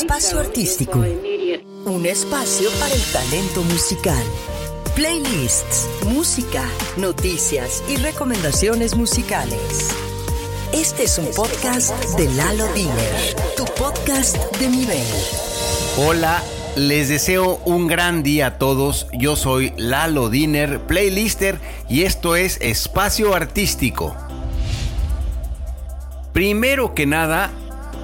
Espacio Artístico. Un espacio para el talento musical. Playlists, música, noticias y recomendaciones musicales. Este es un podcast de Lalo Diner, tu podcast de nivel. Hola, les deseo un gran día a todos. Yo soy Lalo Diner, playlister, y esto es Espacio Artístico. Primero que nada,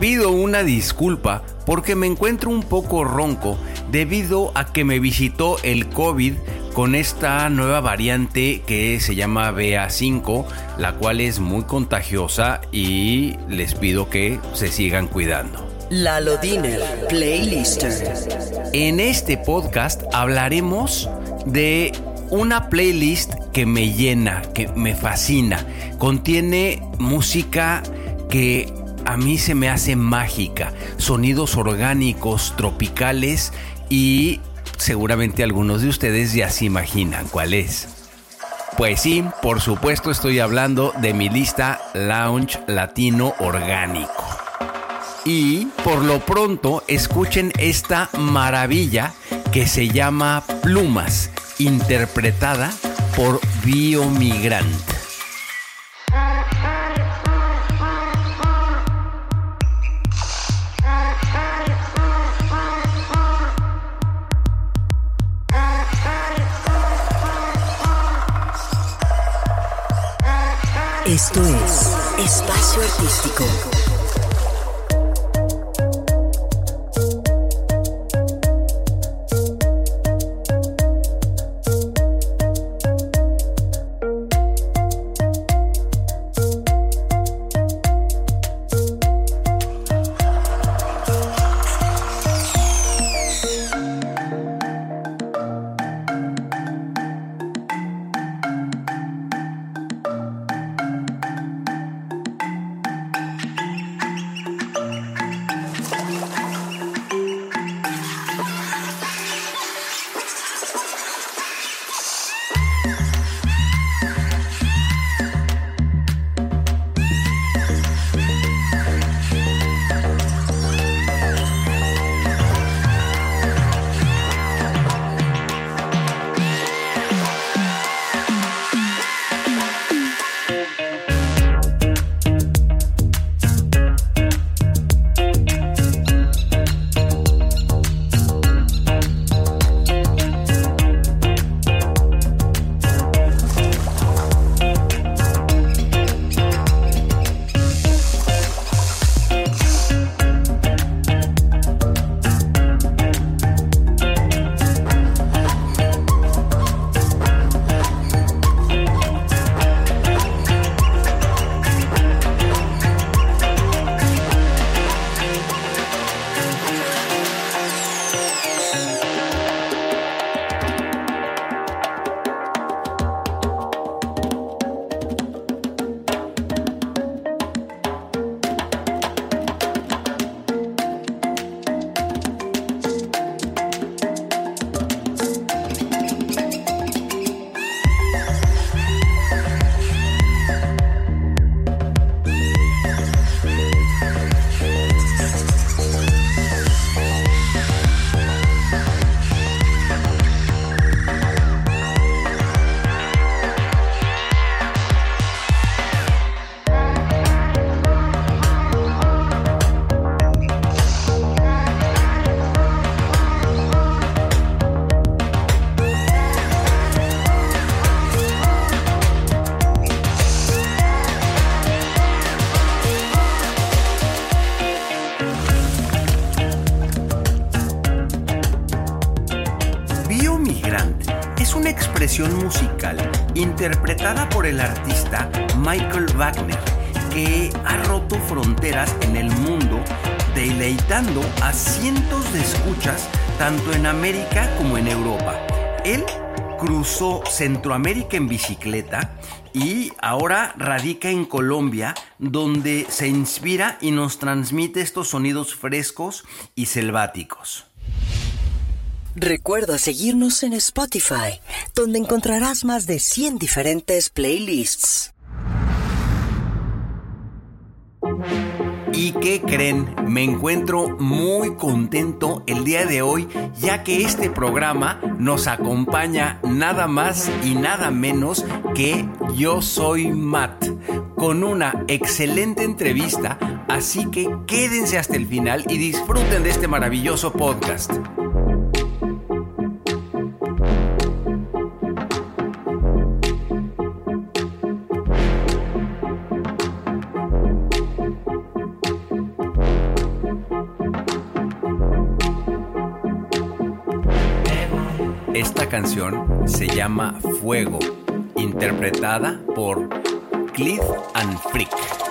pido una disculpa porque me encuentro un poco ronco debido a que me visitó el COVID con esta nueva variante que se llama BA5, la cual es muy contagiosa y les pido que se sigan cuidando. Lalo Diner, playlister. En este podcast hablaremos de una playlist que me llena, que me fascina. Contiene música que a mí se me hace mágica, sonidos orgánicos, tropicales y seguramente algunos de ustedes ya se imaginan cuál es. Pues sí, por supuesto estoy hablando de mi lista Lounge Latino Orgánico. Y por lo pronto escuchen esta maravilla que se llama Plumas, interpretada por Biomigrante. Esto es Espacio Artístico. Musical interpretada por el artista Michael Wagner, que ha roto fronteras en el mundo, deleitando a cientos de escuchas tanto en América como en Europa. Él cruzó Centroamérica en bicicleta y ahora radica en Colombia, donde se inspira y nos transmite estos sonidos frescos y selváticos. Recuerda seguirnos en Spotify, donde encontrarás más de 100 diferentes playlists. ¿Y qué creen? Me encuentro muy contento el día de hoy ya que este programa nos acompaña nada más y nada menos que Yo Soy Matt con una excelente entrevista, así que quédense hasta el final y disfruten de este maravilloso podcast. Canción se llama Fuego, interpretada por Cliff and Frick.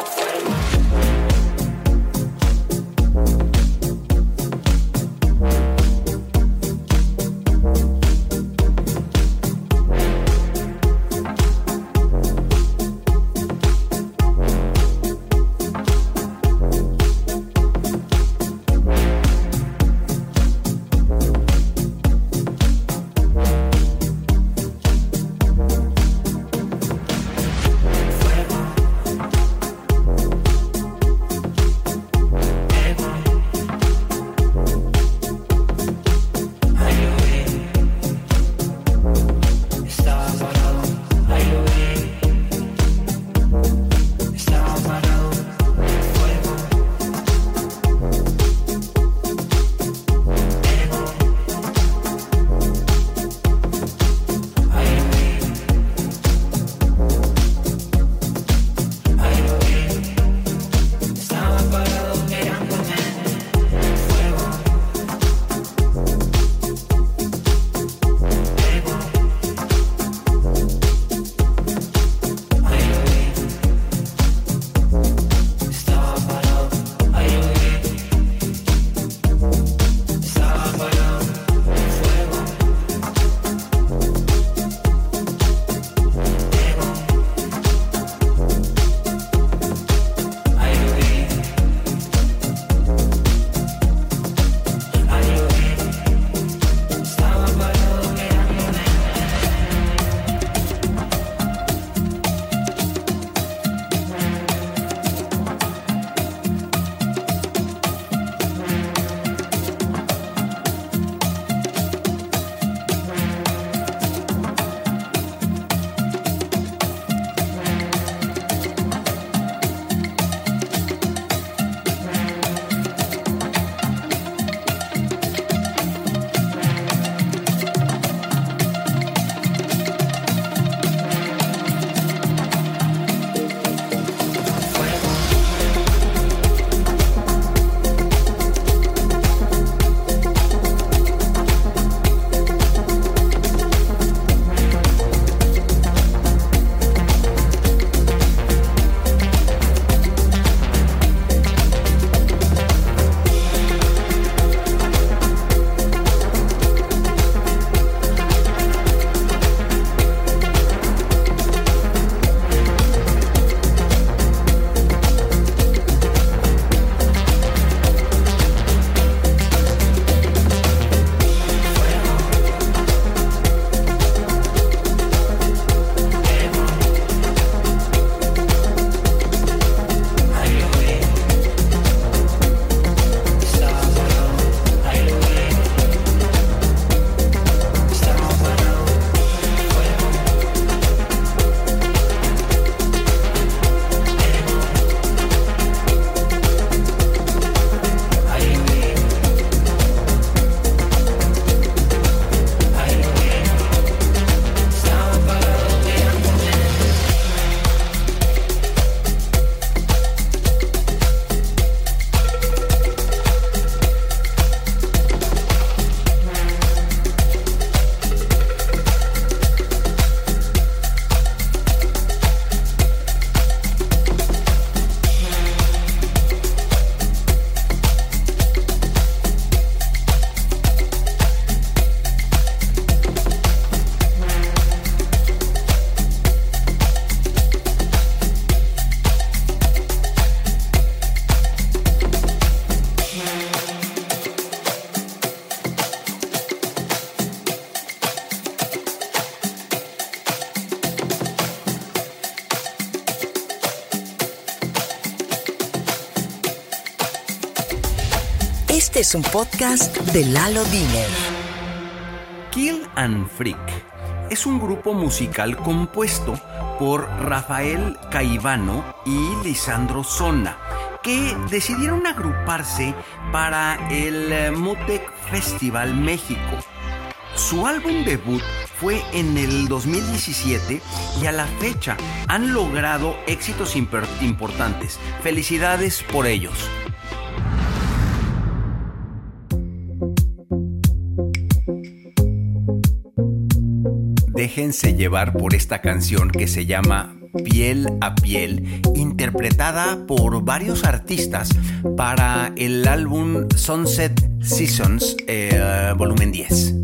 Es un podcast de Lalo Diner. Kill and Freak es un grupo musical compuesto por Rafael Caivano y Lisandro Zona, que decidieron agruparse para el Mutec Festival México. Su álbum debut fue en el 2017 y a la fecha han logrado éxitos importantes. Felicidades por ellos. Déjense llevar por esta canción que se llama Piel a Piel, interpretada por varios artistas para el álbum Sunset Seasons, eh, volumen 10.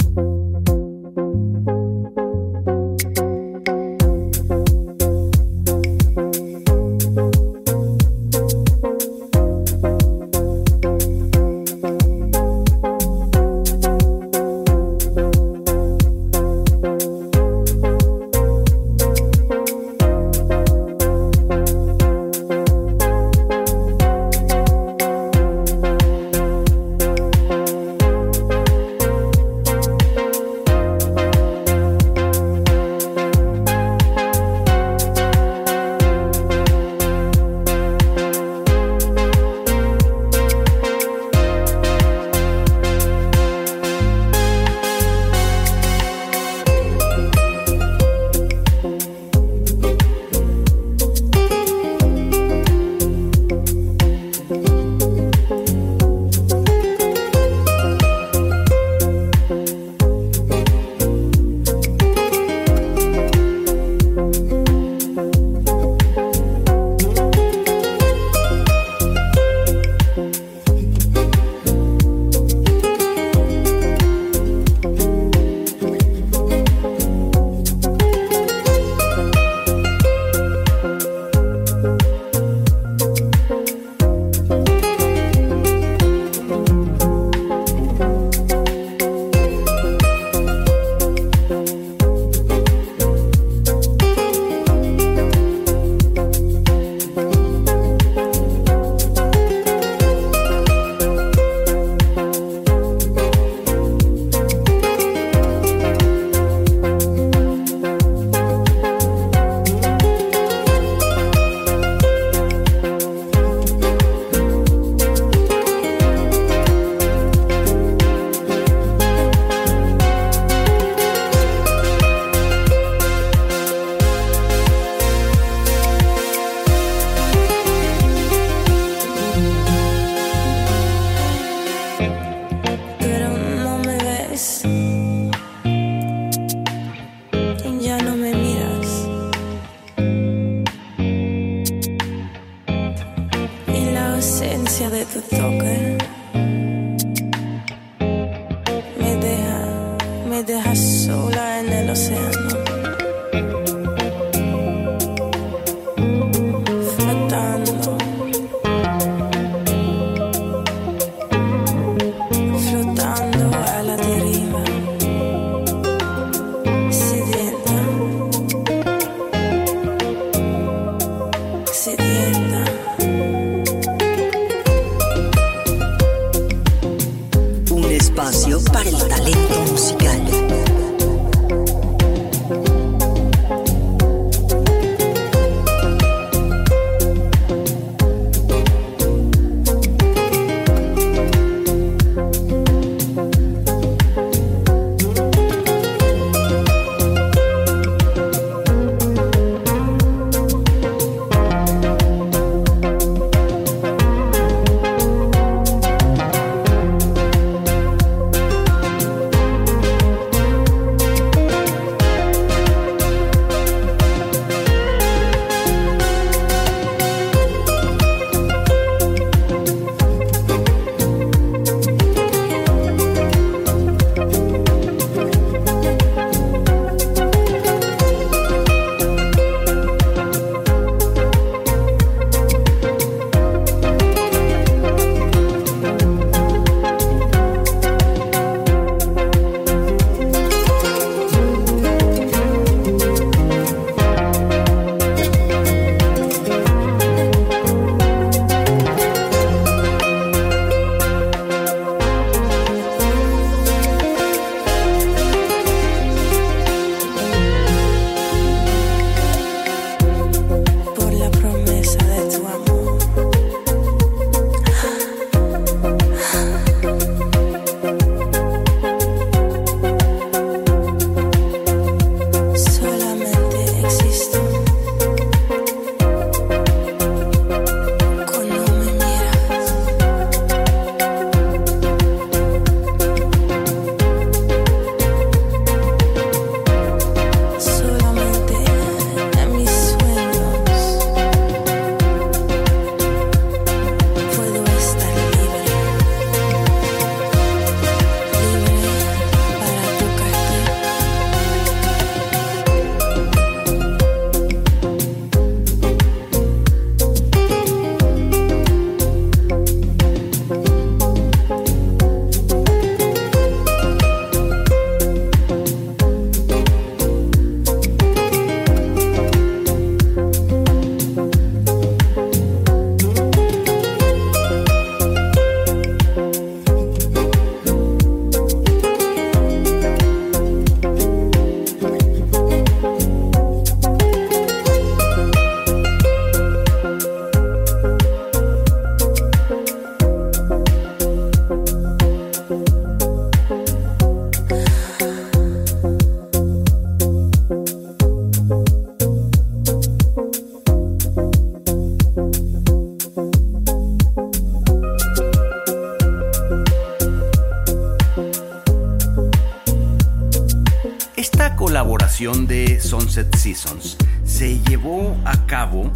A cabo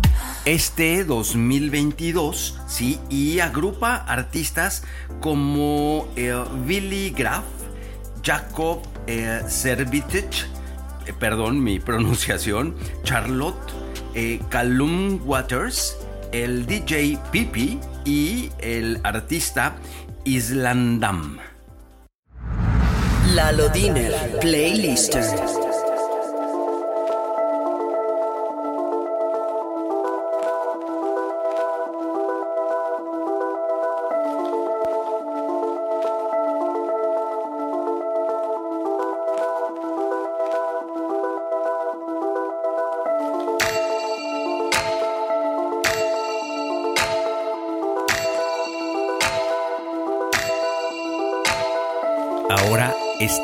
este 2022, ¿sí? Y agrupa artistas como eh, Billy Graf, Jacob eh, Servitich, eh, perdón mi pronunciación, Charlotte, eh, Callum Waters, el DJ Pipi y el artista Islandam. Lalo Diner, Playlister.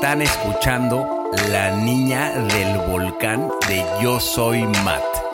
Están escuchando La Niña del Volcán de Yo Soy Matt.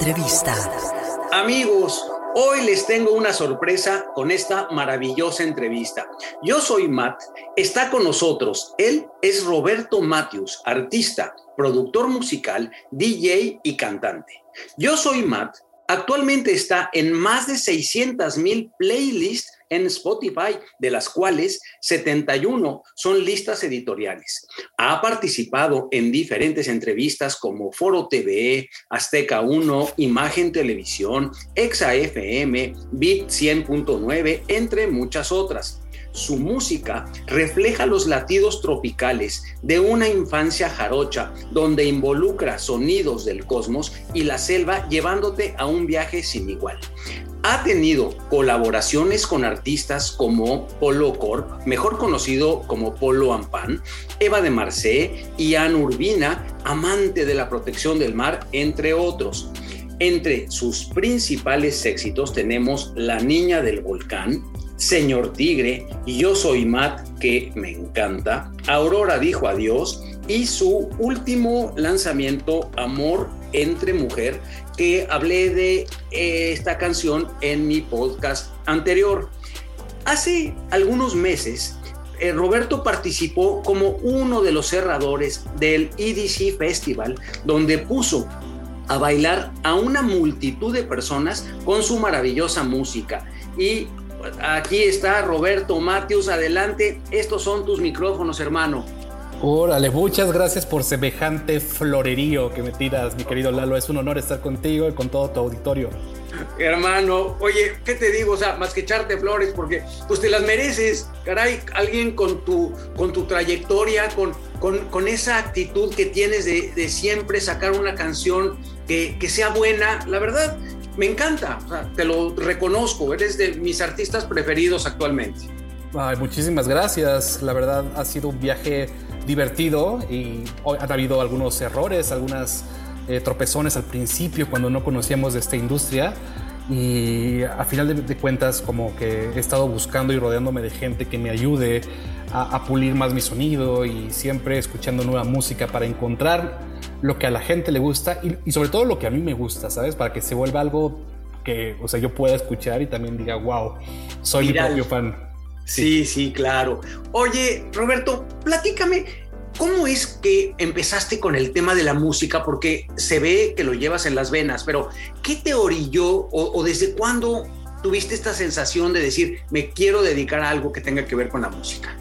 Entrevista. Amigos, hoy les tengo una sorpresa con esta maravillosa entrevista. Yo soy Matt, está con nosotros. Él es Roberto Matthews, artista, productor musical, DJ y cantante. Yo soy Matt, actualmente está en más de 600 mil playlists en Spotify, de las cuales 71 son listas editoriales. Ha participado en diferentes entrevistas como Foro TV, Azteca 1, Imagen Televisión, Exa FM, Bit 100.9, entre muchas otras. Su música refleja los latidos tropicales de una infancia jarocha, donde involucra sonidos del cosmos y la selva llevándote a un viaje sin igual. Ha tenido colaboraciones con artistas como Polo Corp, mejor conocido como Polo Ampan, Eva de Marcé y Anne Urbina, amante de la protección del mar, entre otros. Entre sus principales éxitos tenemos La Niña del Volcán, Señor Tigre, Yo Soy Matt, que me encanta, Aurora dijo adiós y su último lanzamiento, Amor entre Mujer, que hablé de eh, esta canción en mi podcast anterior. Hace algunos meses, eh, Roberto participó como uno de los cerradores del EDC Festival, donde puso a bailar a una multitud de personas con su maravillosa música. Y aquí está Roberto Matius, adelante, estos son tus micrófonos, hermano. Órale, muchas gracias por semejante florerío que me tiras, mi querido Lalo. Es un honor estar contigo y con todo tu auditorio. Hermano, oye, ¿qué te digo? O sea, más que echarte flores, porque pues te las mereces. Caray, alguien con tu, con tu trayectoria, con, con, esa actitud que tienes de, siempre sacar una canción que, que sea buena, la verdad, me encanta. Te lo reconozco, eres de mis artistas preferidos actualmente. Ay, muchísimas gracias. La verdad, ha sido un viaje divertido y ha habido algunos errores, algunas eh, tropezones al principio cuando no conocíamos de esta industria y a final de, cuentas como que he estado buscando y rodeándome de gente que me ayude a, pulir más mi sonido y siempre escuchando nueva música para encontrar lo que a la gente le gusta y, sobre todo lo que a mí me gusta, ¿sabes? Para que se vuelva algo que, o sea, yo pueda escuchar y también diga, wow, soy mi propio fan. Sí, sí, claro. Oye, Roberto, platícame, ¿cómo es que empezaste con el tema de la música? Porque se ve que lo llevas en las venas, pero ¿qué te orilló o, desde cuándo tuviste esta sensación de decir, me quiero dedicar a algo que tenga que ver con la música?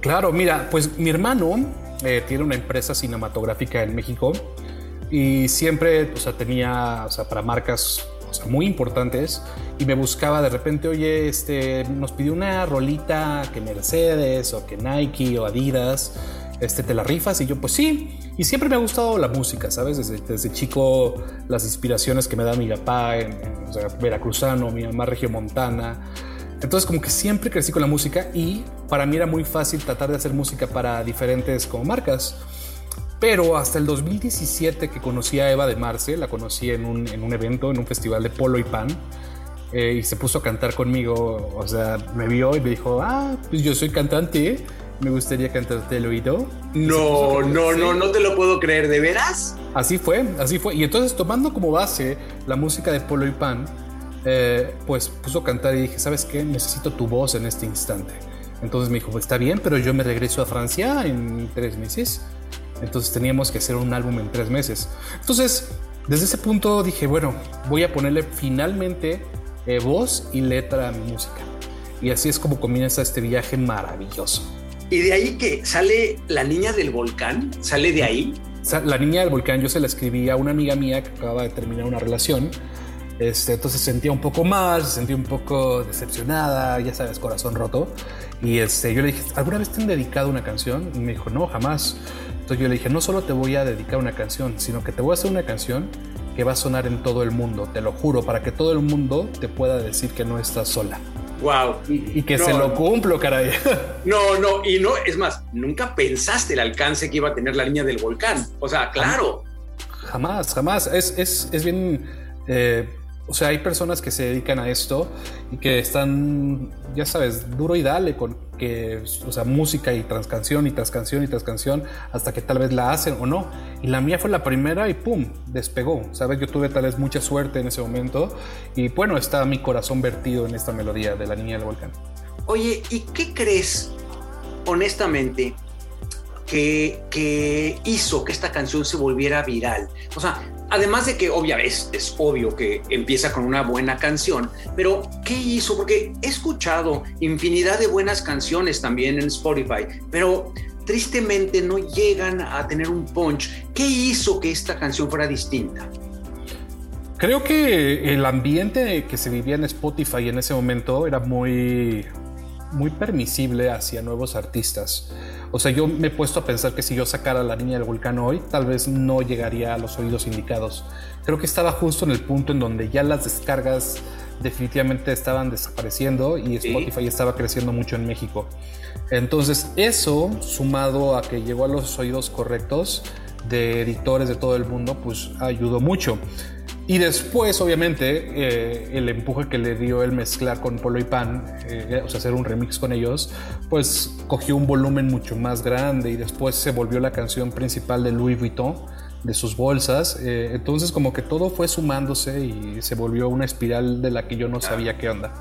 Claro, mira, pues mi hermano eh, tiene una empresa cinematográfica en México y siempre o sea, tenía, o sea, para marcas muy importantes, y me buscaba de repente, oye, este, nos pidió una rolita que Mercedes o que Nike o Adidas, este, te la rifas, y yo pues sí, y siempre me ha gustado la música, ¿sabes? Desde, chico las inspiraciones que me da mi papá, en, veracruzano, mi mamá regiomontana, entonces como que siempre crecí con la música y para mí era muy fácil tratar de hacer música para diferentes como marcas. Pero hasta el 2017 que conocí a Eva de Marce, la conocí en un, en un evento, en un festival de polo y pan, eh, y se puso a cantar conmigo, o sea, me vio y me dijo, ah, pues yo soy cantante, me gustaría cantarte el oído. No, no, no, no te lo puedo creer, ¿de veras? Así fue, así fue. Y entonces tomando como base la música de Polo y Pan, eh, pues puso a cantar y dije, ¿sabes qué? Necesito tu voz en este instante. Entonces me dijo, pues está bien, pero yo me regreso a Francia en tres meses. Entonces teníamos que hacer un álbum en tres meses. Entonces, desde ese punto dije, bueno, voy a ponerle finalmente eh, voz y letra a mi música. Y así es como comienza este viaje maravilloso. Y de ahí que sale La Niña del Volcán, sale de ahí. La Niña del Volcán yo se la escribí a una amiga mía que acababa de terminar una relación. Este, entonces sentía un poco mal, se sentía un poco decepcionada, ya sabes, corazón roto. Y este, yo le dije, ¿alguna vez te han dedicado una canción? Y me dijo, no, jamás. Entonces yo le dije, no solo te voy a dedicar una canción, sino que te voy a hacer una canción que va a sonar en todo el mundo, te lo juro, para que todo el mundo te pueda decir que no estás sola. Wow. Y, que se lo cumplo, caray. No, no, y no, es más, nunca pensaste el alcance que iba a tener la línea del volcán. O sea, claro. Jamás, jamás. Es, es, es bien, eh, o sea, hay personas que se dedican a esto y que están, ya sabes, duro y dale con que, o sea, música y transcanción y transcanción y transcanción hasta que tal vez la hacen o no. Y la mía fue la primera y pum, despegó. Sabes, yo tuve tal vez mucha suerte en ese momento y bueno, está mi corazón vertido en esta melodía de la niña del volcán. Oye, ¿y qué crees, honestamente, que, que hizo que esta canción se volviera viral? O sea, además de que obviamente es, obvio que empieza con una buena canción, pero ¿qué hizo? Porque he escuchado infinidad de buenas canciones también en Spotify, pero tristemente no llegan a tener un punch. ¿Qué hizo que esta canción fuera distinta? Creo que el ambiente que se vivía en Spotify en ese momento era muy, muy permisible hacia nuevos artistas. O sea, yo me he puesto a pensar que si yo sacara la niña del volcán hoy, tal vez no llegaría a los oídos indicados. Creo que estaba justo en el punto en donde ya las descargas definitivamente estaban desapareciendo y Spotify estaba creciendo mucho en México. Entonces, eso sumado a que llegó a los oídos correctos de editores de todo el mundo, pues ayudó mucho. Y después, obviamente, eh, el empuje que le dio el mezclar con Polo y Pan, eh, o sea, hacer un remix con ellos, pues cogió un volumen mucho más grande y después se volvió la canción principal de Louis Vuitton, de sus bolsas. Eh, entonces, como que todo fue sumándose y se volvió una espiral de la que yo no sabía qué onda.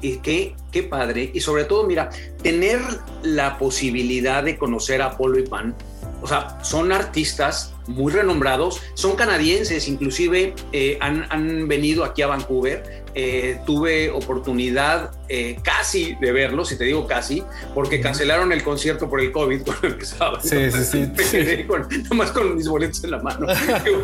Qué, qué padre. Y sobre todo, mira, tener la posibilidad de conocer a Polo y Pan, o sea, son artistas muy renombrados, son canadienses, inclusive eh, han, han, venido aquí a Vancouver. Eh, tuve oportunidad eh, casi de verlos, y te digo casi, porque cancelaron el concierto por el COVID con el que estaba. Sí, sí, sí. Me quedé con, nomás con mis boletos en la mano.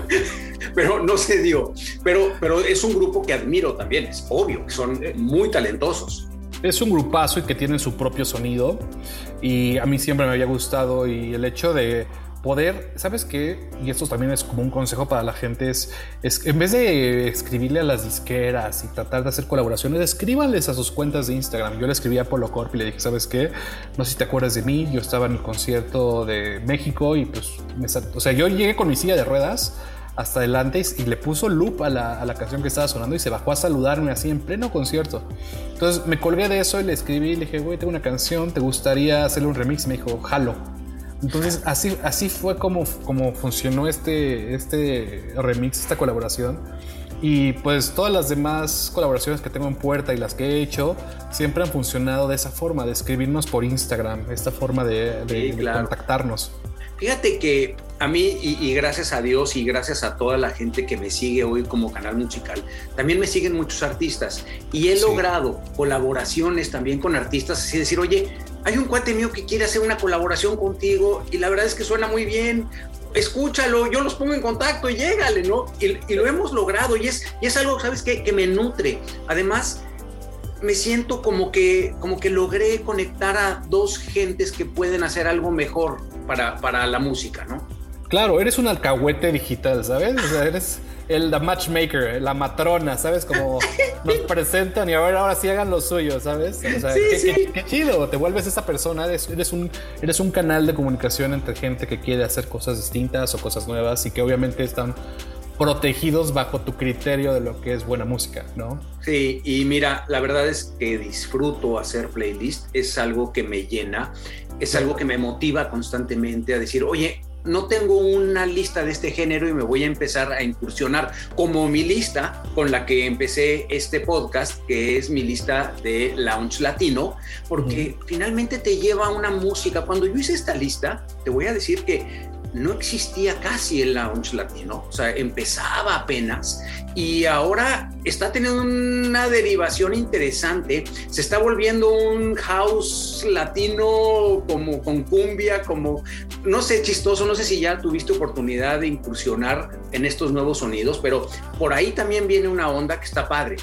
pero no se dio. Pero, pero es un grupo que admiro también, es obvio, que son muy talentosos. Es un grupazo y que tienen su propio sonido y a mí siempre me había gustado y el hecho de poder, ¿sabes qué? Y esto también es como un consejo para la gente, es, es en vez de escribirle a las disqueras y tratar de hacer colaboraciones, escríbanles a sus cuentas de Instagram. Yo le escribí a Polo Corp y le dije, ¿sabes qué? No sé si te acuerdas de mí, yo estaba en el concierto de México y pues, me, o sea, yo llegué con mi silla de ruedas hasta adelante y le puso loop a la, a la, canción que estaba sonando y se bajó a saludarme así en pleno concierto. Entonces me colgué de eso y le escribí le dije, güey, tengo una canción, ¿te gustaría hacerle un remix? Y me dijo, jalo. Entonces así, así fue como, como funcionó este, este remix, esta colaboración. Y pues todas las demás colaboraciones que tengo en puerta y las que he hecho siempre han funcionado de esa forma, de escribirnos por Instagram, esta forma de, de, sí, claro. de contactarnos. Fíjate que a mí, y, y, gracias a Dios y gracias a toda la gente que me sigue hoy como canal musical, también me siguen muchos artistas y he sí. logrado colaboraciones también con artistas, así decir, oye, hay un cuate mío que quiere hacer una colaboración contigo y la verdad es que suena muy bien, escúchalo, yo los pongo en contacto y llégale, ¿no? Y, y lo hemos logrado y es, y es algo, ¿sabes qué? Que me nutre. Además, me siento como que, como que logré conectar a dos gentes que pueden hacer algo mejor para, para la música, ¿no? Claro, eres un alcahuete digital, ¿sabes? O sea, eres el the matchmaker, la matrona, ¿sabes? Como nos presentan y ahora, ahora sí hagan lo suyo, ¿sabes? O sea, sí, qué, sí. Qué, qué, chido, te vuelves esa persona, eres, eres, un, eres un canal de comunicación entre gente que quiere hacer cosas distintas o cosas nuevas y que obviamente están protegidos bajo tu criterio de lo que es buena música, ¿no? Sí, y mira, la verdad es que disfruto hacer playlist, es algo que me llena, es algo que me motiva constantemente a decir, oye, no tengo una lista de este género y me voy a empezar a incursionar como mi lista con la que empecé este podcast, que es mi lista de lounge latino, porque finalmente te lleva a una música. Cuando yo hice esta lista, te voy a decir que no existía casi el lounge latino, o sea, empezaba apenas y ahora está teniendo una derivación interesante, se está volviendo un house latino como con cumbia, como, no sé, chistoso, no sé si ya tuviste oportunidad de incursionar en estos nuevos sonidos, pero por ahí también viene una onda que está padre.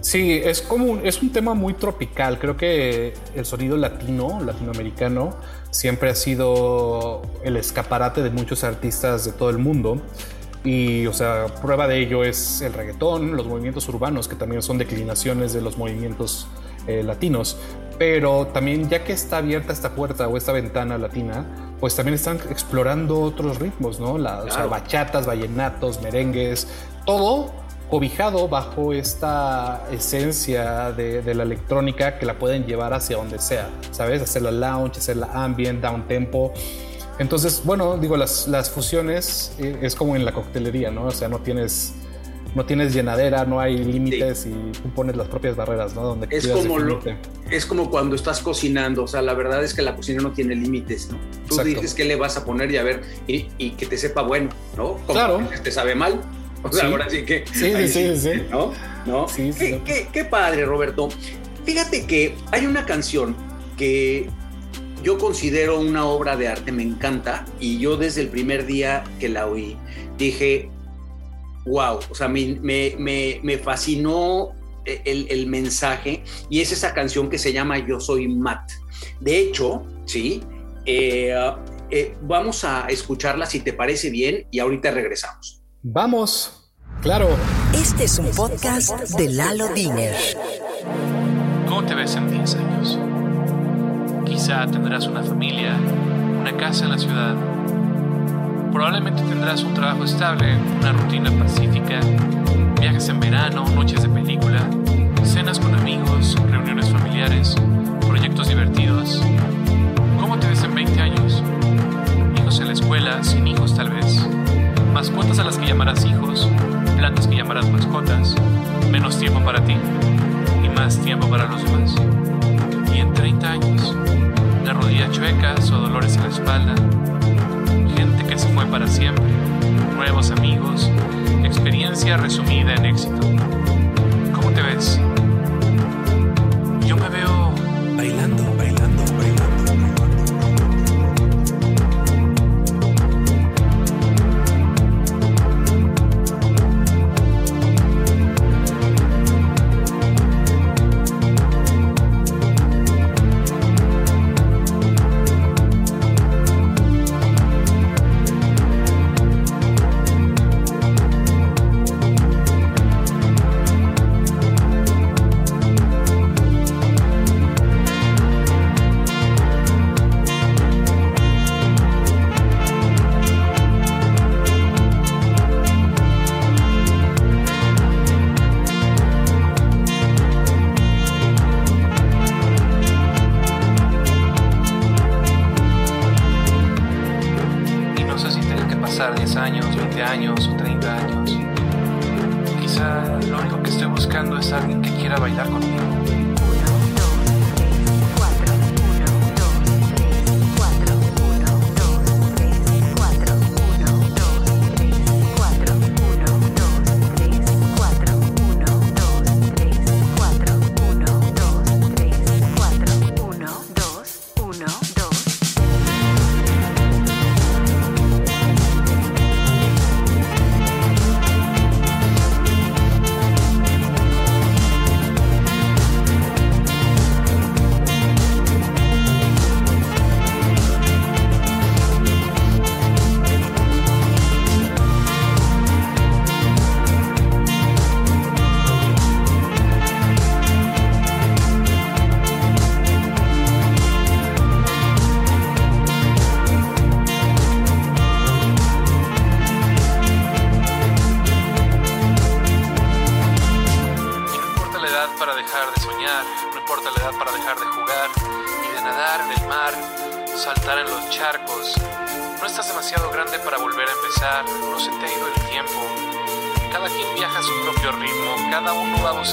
Sí, es como es un tema muy tropical. Creo que el sonido latino, latinoamericano, siempre ha sido el escaparate de muchos artistas de todo el mundo. Y, o sea, prueba de ello es el reggaetón, los movimientos urbanos, que también son declinaciones de los movimientos eh, latinos. Pero también, ya que está abierta esta puerta o esta ventana latina, pues también están explorando otros ritmos, ¿no? La, claro. O sea, bachatas, vallenatos, merengues, todo cobijado bajo esta esencia de, la electrónica que la pueden llevar hacia donde sea, ¿sabes? Hacer la lounge, hacer la ambient, down tempo. Entonces, bueno, digo, las, las fusiones eh, es como en la coctelería, ¿no? O sea, no tienes no tienes llenadera, no hay límites y tú pones las propias barreras, ¿no? Donde es como lo, es como cuando estás cocinando, o sea, la verdad es que la cocina no tiene límites, ¿no? Tú dices qué le vas a poner y a ver y, que te sepa bueno, ¿no? claro. Que te sabe mal. O sea, ahora sí que Sí, sí, sí, sí, ¿no? ¿No? Sí, sí. Qué, qué padre, Roberto. Fíjate que hay una canción que yo considero una obra de arte, me encanta, y yo desde el primer día que la oí dije, wow, o sea, me, me, fascinó el, mensaje y es esa canción que se llama Yo Soy Matt. De hecho, sí, eh, eh, vamos a escucharla si te parece bien y ahorita regresamos. Vamos, claro. Este es un podcast de Lalo Diner. ¿Cómo te ves en 10 años? Quizá tendrás una familia, una casa en la ciudad Probablemente tendrás un trabajo estable, una rutina pacífica, viajes en verano, noches de película, cenas con amigos, reuniones familiares, proyectos divertidos. ¿Cómo te ves en 20 años? Hijos en la escuela, sin hijos tal vez. Mascotas a las que llamarás hijos, plantas que llamarás mascotas, menos tiempo para ti y más tiempo para los demás. Y en 30 años, las rodillas chuecas o dolores en la espalda, que se fue para siempre, nuevos amigos, experiencia resumida en éxito. ¿Cómo te ves?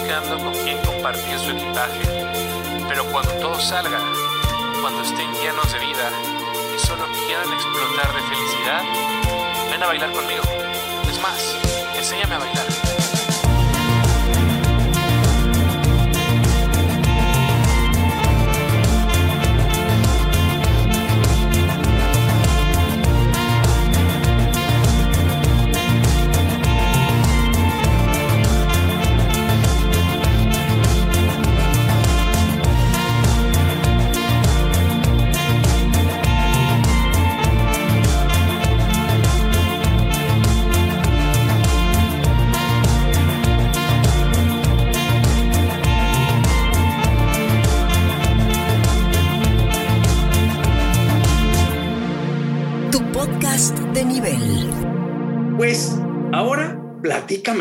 con quién compartir su equipaje. Pero cuando todos salgan, cuando estén llenos de vida y solo quieran explotar de felicidad, ven a bailar conmigo. Es más, enséñame a bailar.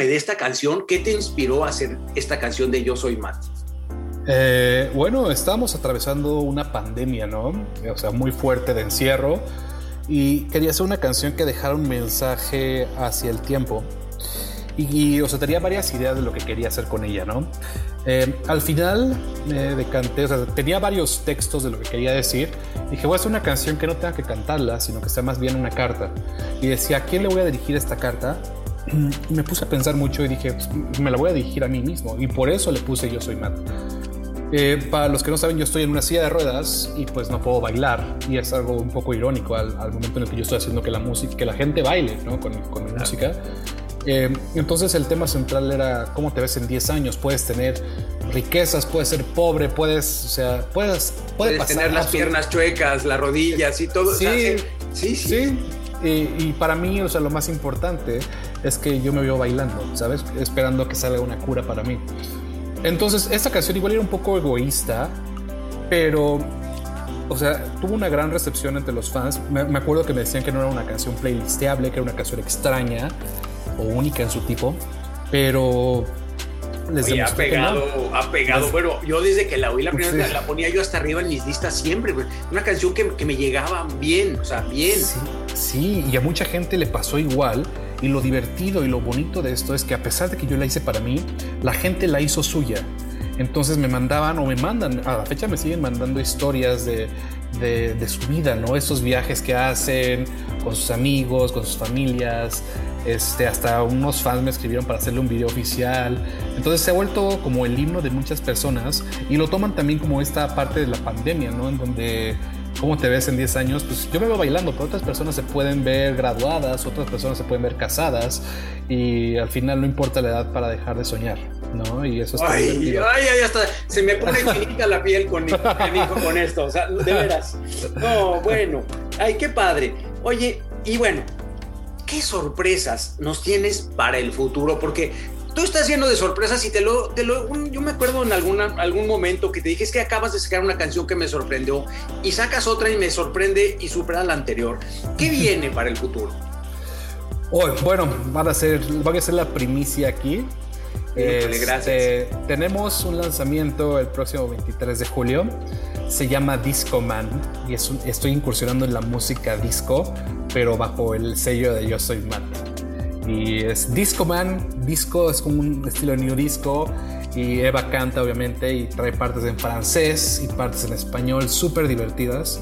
De esta canción. ¿Qué te inspiró a hacer esta canción de Yo Soy Matt? Eh, bueno, estábamos atravesando una pandemia, ¿no? O sea, muy fuerte de encierro. Y quería hacer una canción que dejara un mensaje hacia el tiempo. Y, o sea, tenía varias ideas de lo que quería hacer con ella, ¿no? Eh, al final me decanté, o sea, tenía varios textos de lo que quería decir. Dije, voy a hacer una canción que no tenga que cantarla, sino que sea más bien una carta. Y decía, ¿a quién le voy a dirigir esta carta? Y me puse a pensar mucho y dije, pues, me la voy a dirigir a mí mismo. Y por eso le puse Yo Soy Matt. Eh, para los que no saben, yo estoy en una silla de ruedas y pues no puedo bailar. Y es algo un poco irónico al, momento en el que yo estoy haciendo que la música, que la gente baile ¿no? con, con mi música. Eh, entonces el tema central era cómo te ves en 10 años. Puedes tener riquezas, puedes ser pobre, puedes, o sea, puedes, puedes tener las piernas chuecas, las rodillas y todo. Sí, sí, sí. Y, para mí, o sea, lo más importante es que yo me veo bailando, ¿sabes? Esperando que salga una cura para mí. Entonces, esta canción igual era un poco egoísta, pero, o sea, tuvo una gran recepción entre los fans. Me, me acuerdo que me decían que no era una canción playlisteable, que era una canción extraña o única en su tipo, pero les Oye, ha pegado, ha pegado. Bueno, yo desde que la oí la primera vez la ponía yo hasta arriba en mis listas siempre. Una canción que, que, me llegaba bien, o sea, bien. Sí, sí, y a mucha gente le pasó igual. Y lo divertido y lo bonito de esto es que a pesar de que yo la hice para mí, la gente la hizo suya. Entonces me mandaban o me mandan, a la fecha me siguen mandando historias de, de, su vida, ¿no? Esos viajes que hacen con sus amigos, con sus familias, este, hasta unos fans me escribieron para hacerle un video oficial. Entonces se ha vuelto como el himno de muchas personas y lo toman también como esta parte de la pandemia, ¿no? En donde, ¿cómo te ves en 10 años? Pues yo me veo bailando, pero otras personas se pueden ver graduadas, otras personas se pueden ver casadas y al final no importa la edad para dejar de soñar, ¿no? Y eso está ay, ay, ay, hasta se me pone chinita la piel con, con esto, o sea, de veras. No, bueno, ay, qué padre. Oye, y bueno, ¿qué sorpresas nos tienes para el futuro? Porque tú estás lleno de sorpresas y te lo, te lo yo me acuerdo en alguna, algún momento que te dije es que acabas de sacar una canción que me sorprendió y sacas otra y me sorprende y supera la anterior. ¿Qué viene para el futuro? Oh, bueno, van a ser, van a ser la primicia aquí. Este, tenemos un lanzamiento el próximo 23 de julio. Se llama Disco Man y es estoy incursionando en la música disco, pero bajo el sello de Yo Soy Matt. Y es Disco Man. Disco es como un estilo new disco. Y Eva canta, obviamente, y trae partes en francés y partes en español, súper divertidas.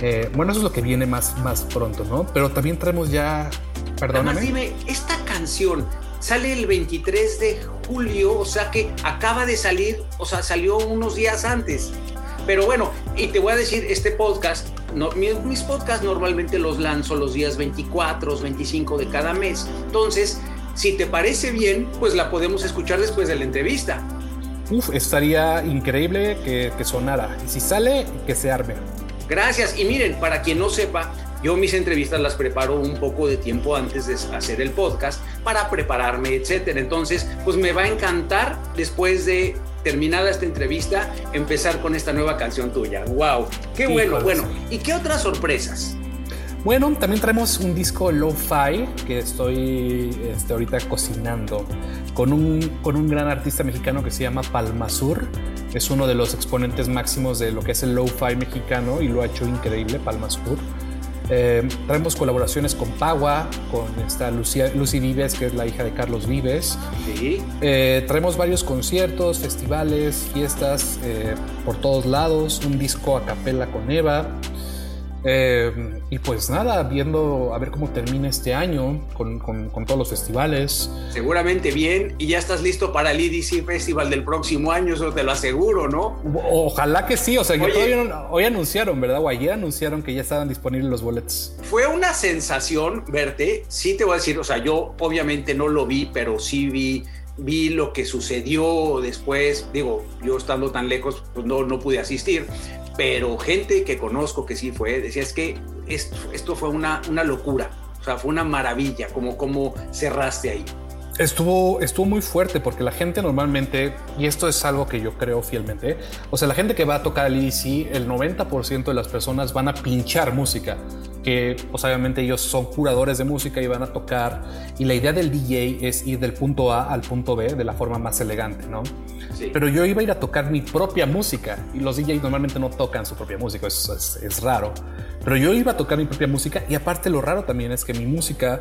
Eh, bueno, eso es lo que viene más, más pronto, ¿no? Pero también traemos ya. Perdóname. Además, dime, esta canción sale el 23 de julio, o sea que acaba de salir, o sea, salió unos días antes. Pero bueno, y te voy a decir, este podcast, no, mis, podcasts normalmente los lanzo los días 24, 25 de cada mes. Entonces, si te parece bien, pues la podemos escuchar después de la entrevista. Uf, estaría increíble que, que sonara. Y si sale, que se arme. Gracias. Y miren, para quien no sepa, yo mis entrevistas las preparo un poco de tiempo antes de hacer el podcast para prepararme, etcétera. Entonces, pues me va a encantar después de terminada esta entrevista empezar con esta nueva canción tuya. Wow, qué bueno, bueno. ¿Y qué otras sorpresas? Bueno, también traemos un disco lo-fi que estoy este, ahorita cocinando con un, con un gran artista mexicano que se llama Palmasur. Es uno de los exponentes máximos de lo que es el lo-fi mexicano y lo ha hecho increíble, Palmasur. Eh, traemos colaboraciones con Pagua, con esta Lucy Vives, que es la hija de Carlos Vives. Sí. Eh, traemos varios conciertos, festivales, fiestas eh, por todos lados, un disco a capela con Eva. Eh, y pues nada, viendo a ver cómo termina este año con, con, todos los festivales. Seguramente bien, y ya estás listo para el EDC Festival del próximo año, eso te lo aseguro, ¿no? Ojalá que sí, o sea, hoy anunciaron, ¿verdad? O ayer anunciaron que ya estaban disponibles los boletos. Fue una sensación verte, sí te voy a decir, o sea, yo obviamente no lo vi, pero sí vi vi lo que sucedió después, digo, yo estando tan lejos, pues no, no pude asistir, pero gente que conozco que sí fue, decía, es que esto, esto fue una, una locura, o sea, fue una maravilla, como, como cerraste ahí. Estuvo, estuvo muy fuerte porque la gente normalmente, y esto es algo que yo creo fielmente, o sea, la gente que va a tocar el EDC, el 90% de las personas van a pinchar música. que pues, obviamente ellos son curadores de música y van a tocar y la idea del DJ es ir del punto A al punto B de la forma más elegante, ¿no? Pero yo iba a ir a tocar mi propia música y los DJs normalmente no tocan su propia música, eso es, raro. Pero yo iba a tocar mi propia música y aparte lo raro también es que mi música,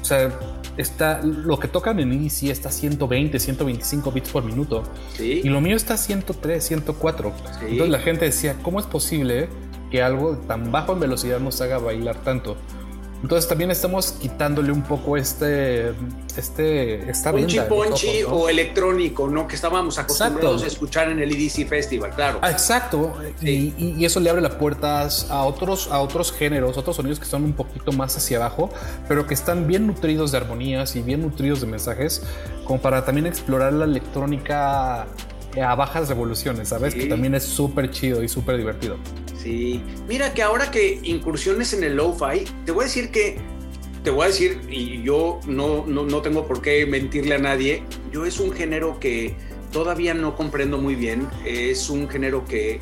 o sea, está, lo que tocan en EDC está 120, 125 bits por minuto y lo mío está 103, 104. Entonces la gente decía, ¿cómo es posible que algo tan bajo en velocidad nos haga bailar tanto? Entonces también estamos quitándole un poco este, este, esta Ponchi ponchi o electrónico, ¿no? Que estábamos acostumbrados a escuchar en el EDC Festival, claro. Ah, exacto. Y, eso le abre las puertas a otros, a otros géneros, otros sonidos que están un poquito más hacia abajo, pero que están bien nutridos de armonías y bien nutridos de mensajes, como para también explorar la electrónica a bajas revoluciones, ¿sabes? Que también es súper chido y súper divertido. Sí, mira que ahora que incursiones en el lo-fi, te voy a decir que, te voy a decir, y yo no, no, no tengo por qué mentirle a nadie, yo es un género que todavía no comprendo muy bien, es un género que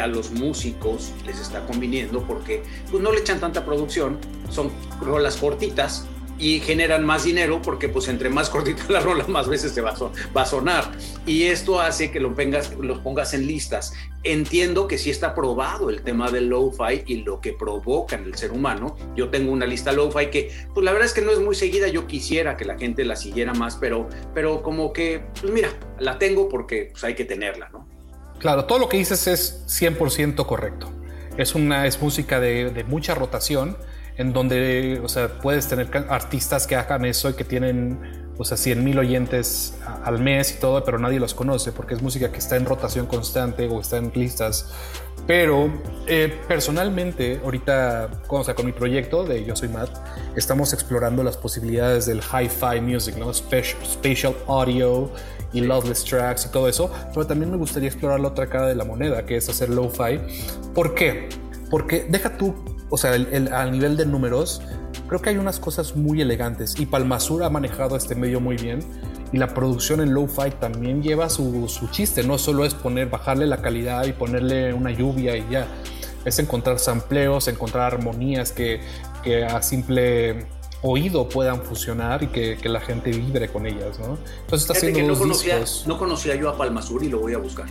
a los músicos les está conviniendo porque pues, no le echan tanta producción, son rolas cortitas, y generan más dinero porque pues entre más cortita la rola más veces te va a, sonar y esto hace que lo pongas, los pongas en listas. Entiendo que sí está probado el tema del lo-fi y lo que provoca en el ser humano. Yo tengo una lista lo-fi que pues la verdad es que no es muy seguida, yo quisiera que la gente la siguiera más, pero, pero como que pues mira, la tengo porque pues hay que tenerla, ¿no? Claro, todo lo que dices es 100% correcto. Es una es música de, de mucha rotación en donde, o sea, puedes tener artistas que hagan eso y que tienen, o sea, 100 mil oyentes al mes y todo, pero nadie los conoce porque es música que está en rotación constante o está en listas. Pero eh, personalmente, ahorita, o sea, con mi proyecto de Yo Soy Matt, estamos explorando las posibilidades del hi-fi music, ¿no? Special, spatial audio y loveless tracks y todo eso, pero también me gustaría explorar la otra cara de la moneda, que es hacer lo-fi. ¿Por qué? Porque deja tú o sea, el, al nivel de números, creo que hay unas cosas muy elegantes. Y Palmasur ha manejado este medio muy bien. Y la producción en lo-fi también lleva su, su, chiste, no solo es poner, bajarle la calidad y ponerle una lluvia y ya, es encontrar sampleos, encontrar armonías que, que a simple oído puedan fusionar y que, que, la gente vibre con ellas, ¿no? Entonces está haciendo no conocía, no conocía yo a Palmasur y lo voy a buscar.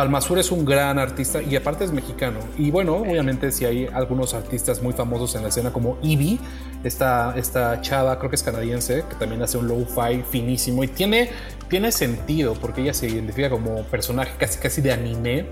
Palmasur es un gran artista y aparte es mexicano. Y bueno, obviamente si hay algunos artistas muy famosos en la escena como Ivy, esta, esta chava, creo que es canadiense, que también hace un low-fi finísimo y tiene, tiene sentido porque ella se identifica como personaje casi casi de anime.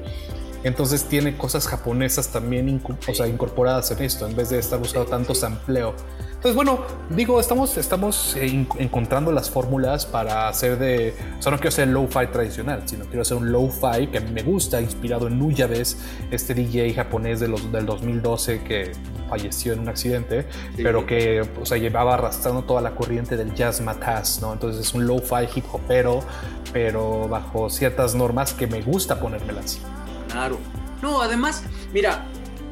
Entonces tiene cosas japonesas también o sea, incorporadas en esto, en vez de estar buscando tanto sampleo. Entonces, bueno, digo, estamos, estamos eh, encontrando las fórmulas para hacer de. O sea, no quiero hacer low-fi tradicional, sino quiero hacer un low-fi que me gusta, inspirado en Nuyabes, este DJ japonés de los, del 2012 que falleció en un accidente, pero que o sea, llevaba arrastrando toda la corriente del jazz mataz, ¿no? Entonces es un low-fi hip hopero, pero bajo ciertas normas que me gusta ponérmelas. No, además, mira,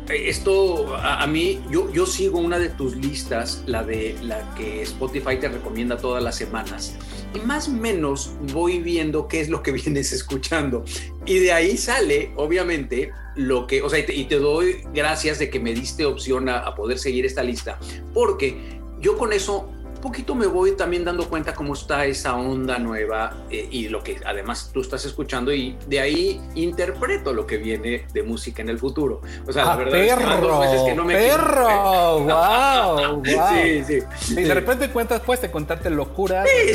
esto a, mí, yo, yo sigo una de tus listas, la de la que Spotify te recomienda todas las semanas, y más o menos voy viendo qué es lo que vienes escuchando. Y de ahí sale, obviamente, lo que, o sea, y te, doy gracias de que me diste opción a poder seguir esta lista, porque yo con eso poquito me voy también dando cuenta cómo está esa onda nueva eh, y lo que además tú estás escuchando y de ahí interpreto lo que viene de música en el futuro. O sea, la ah, verdad perro, es que, no me perro, wow, wow. Sí, sí. Y de repente cuentas, puedes de contarte.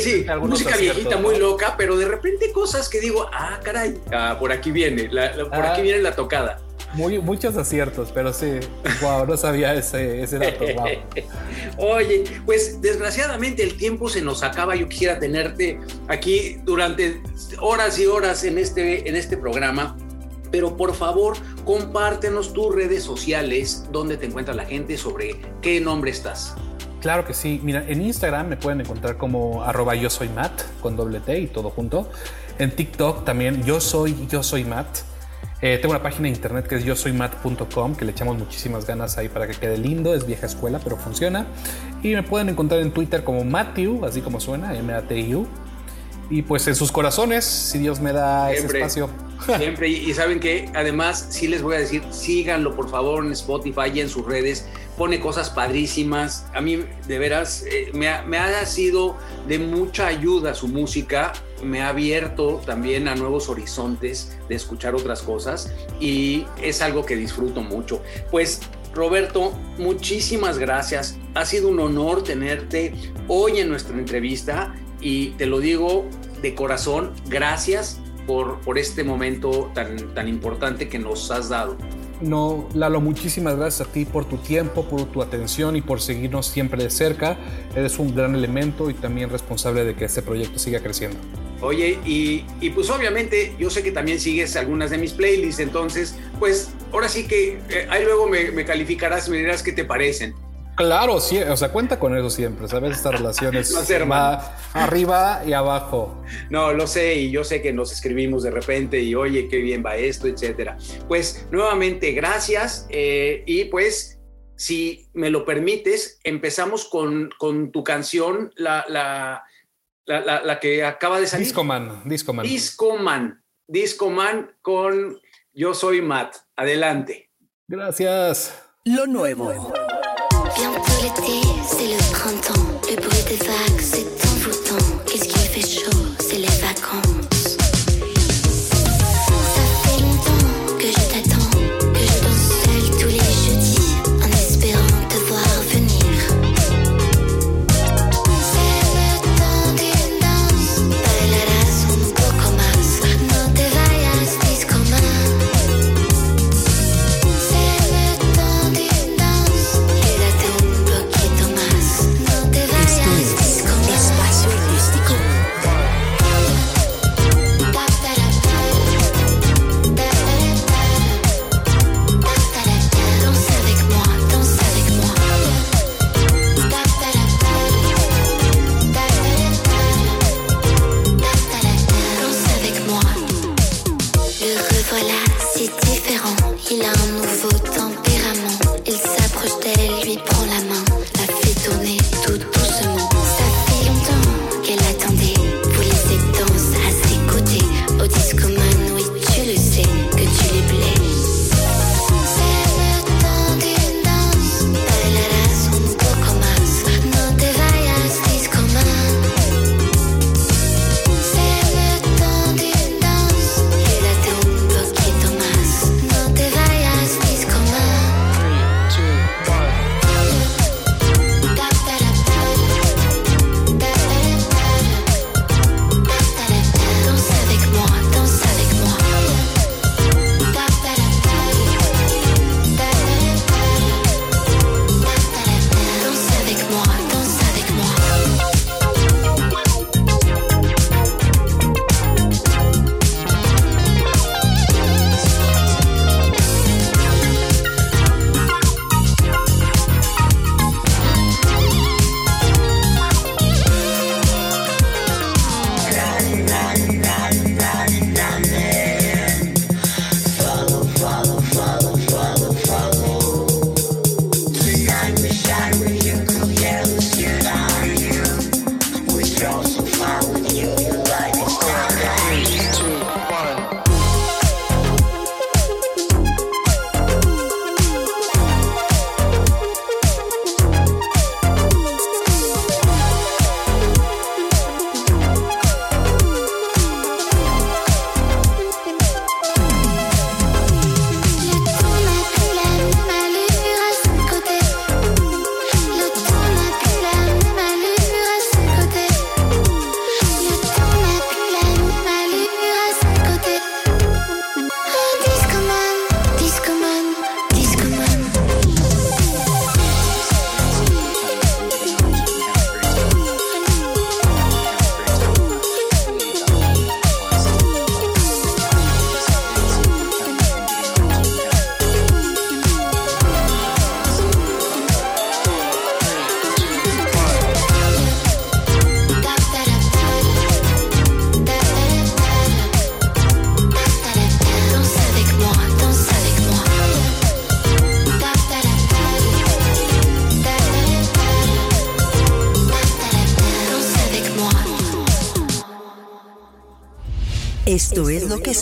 Sí, sí, música viejita muy loca, pero de repente cosas que digo, ah, caray, ah, por aquí viene, por aquí ah. viene la tocada. Muy, muchos aciertos, pero sí, wow, no sabía ese, ese dato. Oye, pues desgraciadamente el tiempo se nos acaba. Yo quisiera tenerte aquí durante horas y horas en este, en este programa. Pero por favor, compártenos tus redes sociales, donde te encuentra la gente, sobre qué nombre estás. Claro que sí. Mira, en Instagram me pueden encontrar como arroba yo soy Matt con doble T y todo junto. En TikTok también yo soy yo soy Matt. Eh, tengo una página de internet que es yo soy mat.com, que le echamos muchísimas ganas ahí para que quede lindo. Es vieja escuela, pero funciona. Y me pueden encontrar en Twitter como Matthew, así como suena, M-A-T-U. y pues en sus corazones, si Dios me da ese espacio. Siempre, y, saben que además sí les voy a decir, síganlo por favor en Spotify y en sus redes, pone cosas padrísimas. A mí de veras eh, me, ha, me ha sido de mucha ayuda su música, me ha abierto también a nuevos horizontes de escuchar otras cosas y es algo que disfruto mucho. Pues Roberto, muchísimas gracias. Ha sido un honor tenerte hoy en nuestra entrevista y te lo digo de corazón, gracias por, por este momento tan, tan importante que nos has dado. No, Lalo, muchísimas gracias a ti por tu tiempo, por tu atención y por seguirnos siempre de cerca. Eres un gran elemento y también responsable de que este proyecto siga creciendo. Oye, y, y, pues obviamente yo sé que también sigues algunas de mis playlists, entonces, pues ahora sí que eh, ahí luego me, me, calificarás, me dirás qué te parecen. Claro, sí, o sea, cuenta con eso siempre, ¿sabes? Estas relaciones no va arriba y abajo. No, lo sé, y yo sé que nos escribimos de repente y oye, qué bien va esto, etcétera. Pues nuevamente, gracias. Eh, y pues, si me lo permites, empezamos con, con tu canción, la, la, la, la, que acaba de salir. Discoman, Discoman. Discoman, Discoman con Yo Soy Matt. Adelante. Gracias. Lo nuevo. tranquilité.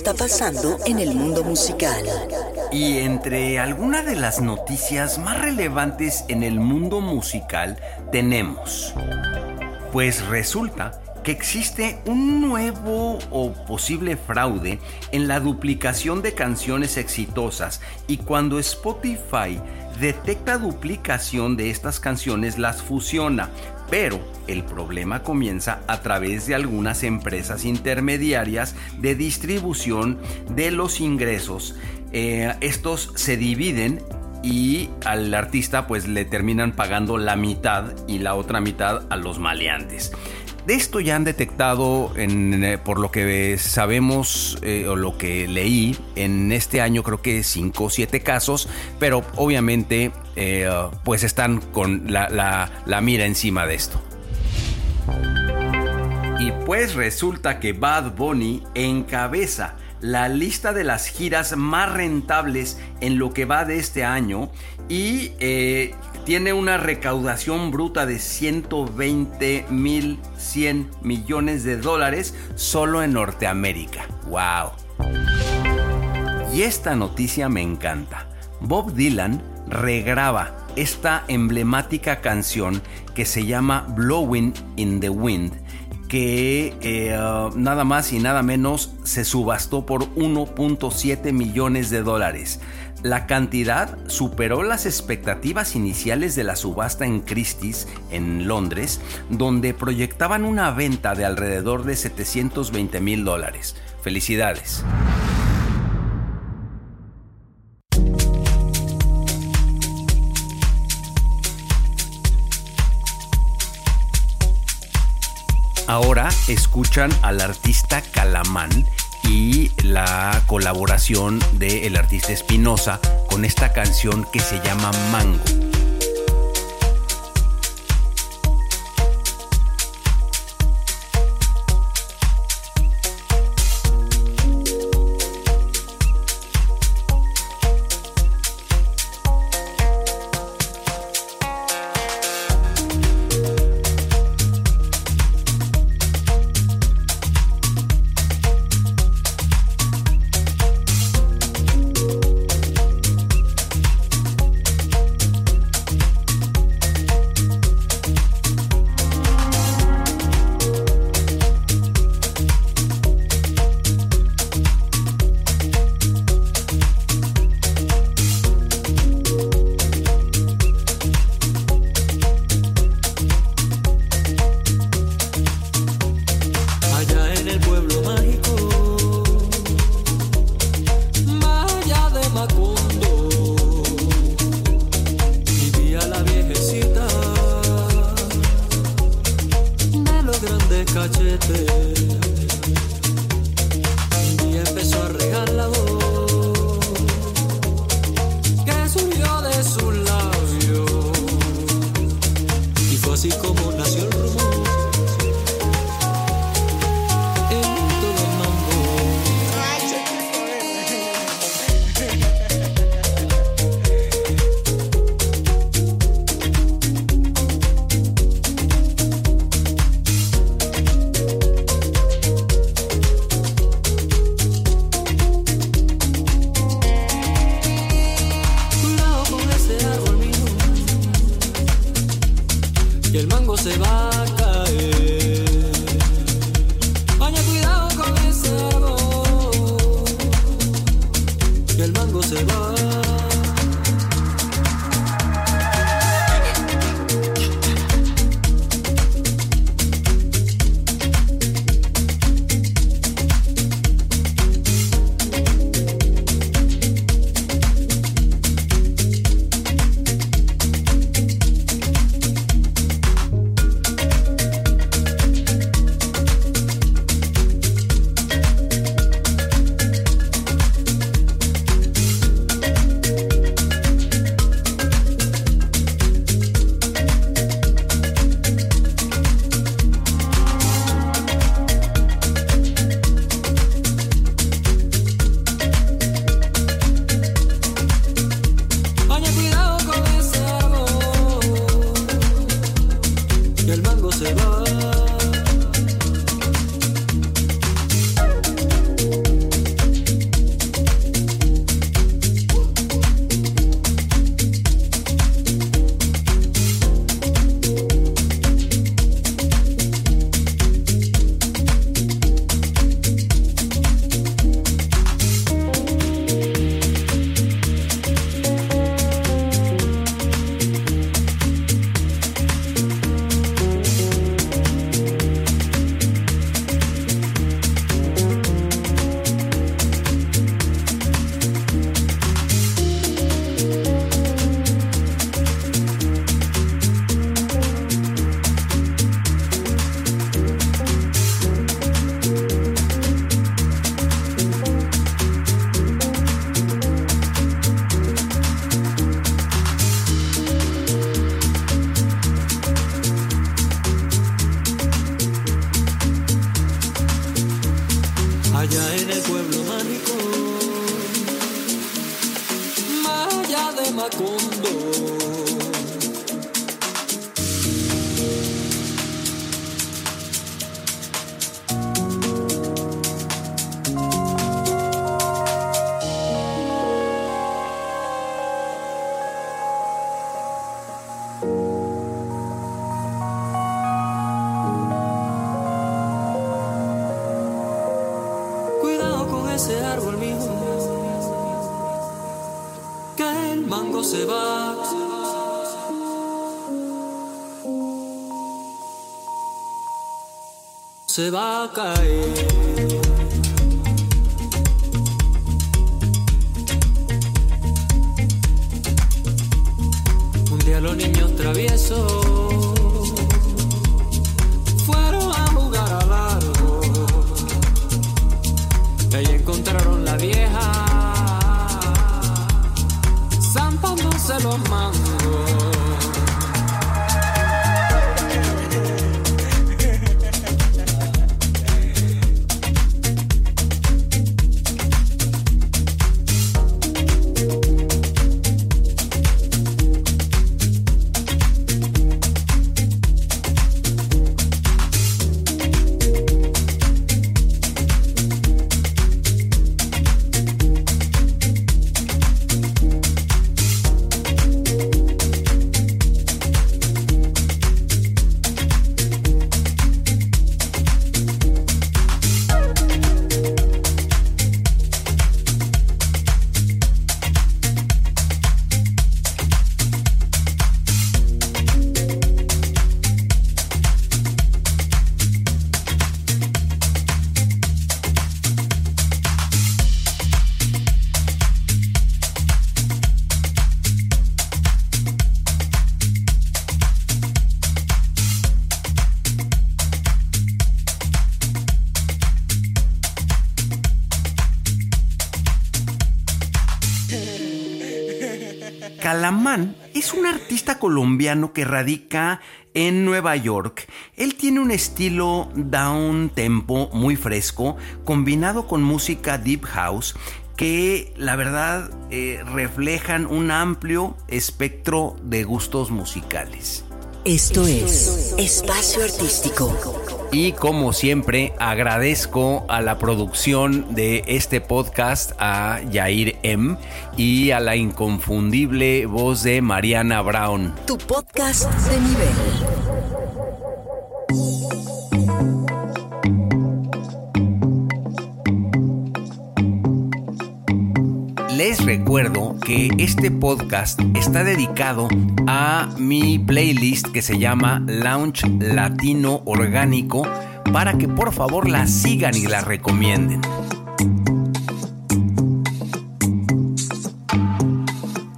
Está pasando en el mundo musical. Y entre algunas de las noticias más relevantes en el mundo musical tenemos, pues resulta que existe un nuevo o posible fraude en la duplicación de canciones exitosas. Y cuando Spotify detecta duplicación de estas canciones las fusiona, pero el problema comienza a través de algunas empresas intermediarias de distribución de los ingresos. Eh, estos se dividen y al artista pues le terminan pagando la mitad y la otra mitad a los maleantes. De esto ya han detectado, eh, por lo que sabemos eh, o lo que leí, en este año creo que 5 o 7 casos, pero obviamente eh, pues están con la mira encima de esto. Y pues resulta que Bad Bunny encabeza la lista de las giras más rentables en lo que va de este año y tiene una recaudación bruta de 120 mil 100 millones de dólares solo en Norteamérica. ¡Wow! Y esta noticia me encanta. Bob Dylan regraba esta emblemática canción que se llama Blowing in the Wind, que eh, nada más y nada menos se subastó por 1.7 millones de dólares. La cantidad superó las expectativas iniciales de la subasta en Christie's en Londres, donde proyectaban una venta de alrededor de 720 mil dólares. Felicidades. Ahora escuchan al artista Calamán y la colaboración del artista Espinosa con esta canción que se llama Mango. Se va a que radica en Nueva York. Él tiene un estilo down tempo muy fresco, combinado con música deep house que la verdad eh, reflejan un amplio espectro de gustos musicales. Esto es Espacio Artístico. Y como siempre, agradezco a la producción de este podcast a Yair M y a la inconfundible voz de Mariana Brown. Tu podcast de nivel. Les recuerdo que este podcast está dedicado a mi playlist que se llama Lounge Latino Orgánico para que por favor la sigan y la recomienden.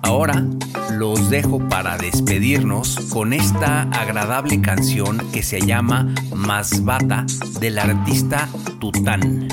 Ahora los dejo para despedirnos con esta agradable canción que se llama Masbata del artista Tután.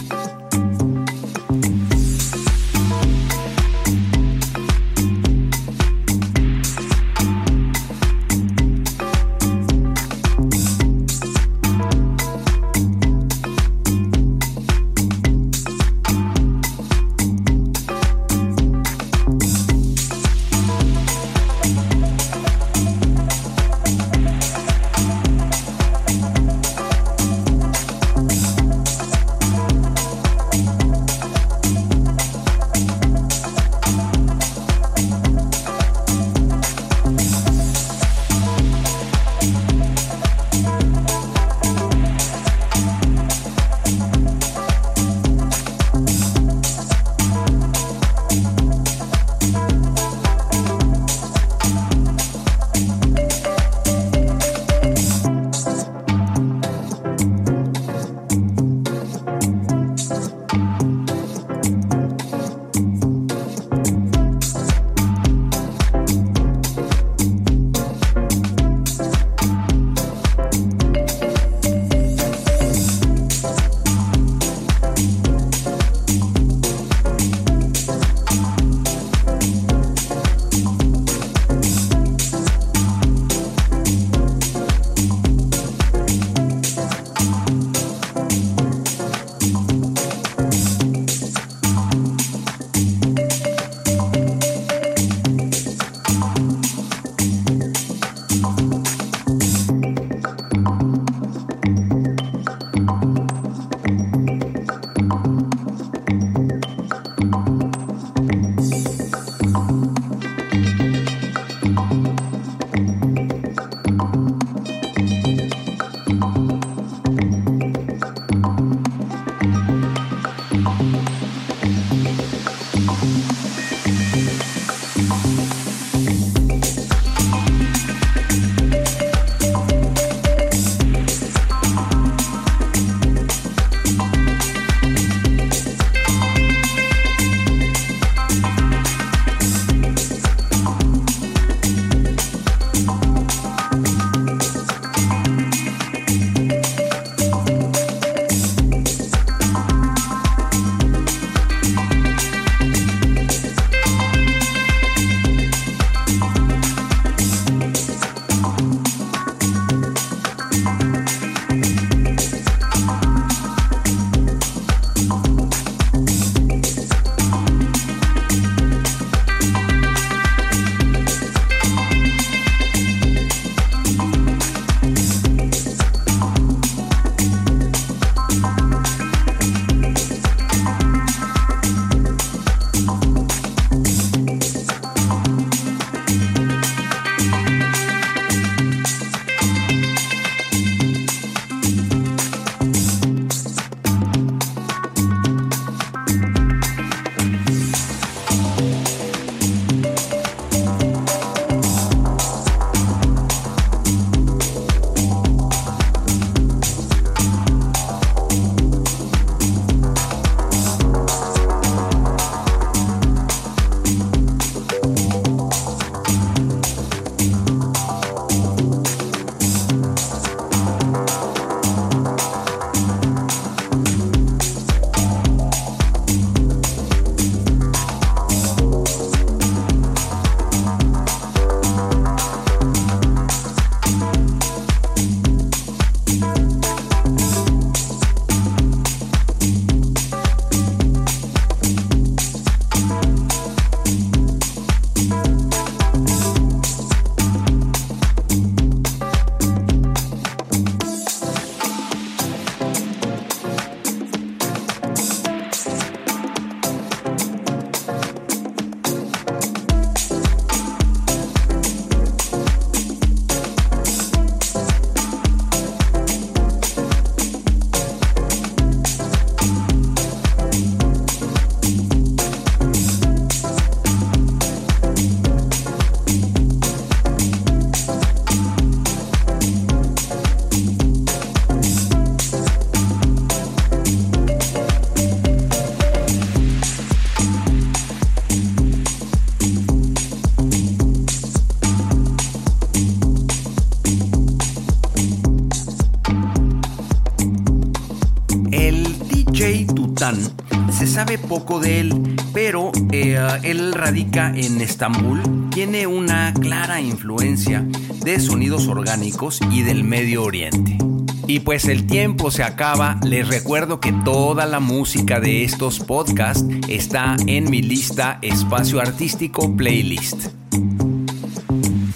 De él, pero eh, él radica en Estambul. Tiene una clara influencia de sonidos orgánicos y del Medio Oriente. Y pues el tiempo se acaba, les recuerdo que toda la música de estos podcasts está en mi lista Espacio Artístico Playlist.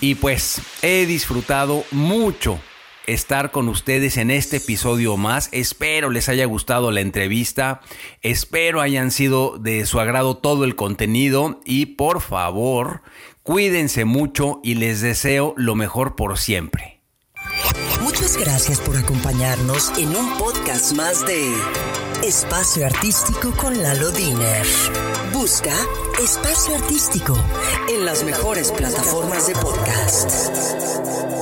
Y pues he disfrutado mucho estar con ustedes en este episodio más. Espero les haya gustado la entrevista. Espero hayan sido de su agrado todo el contenido. Y por favor, cuídense mucho y les deseo lo mejor por siempre. Muchas gracias por acompañarnos en un podcast más de Espacio Artístico con Lalo Diner. Busca Espacio Artístico en las mejores plataformas de podcast.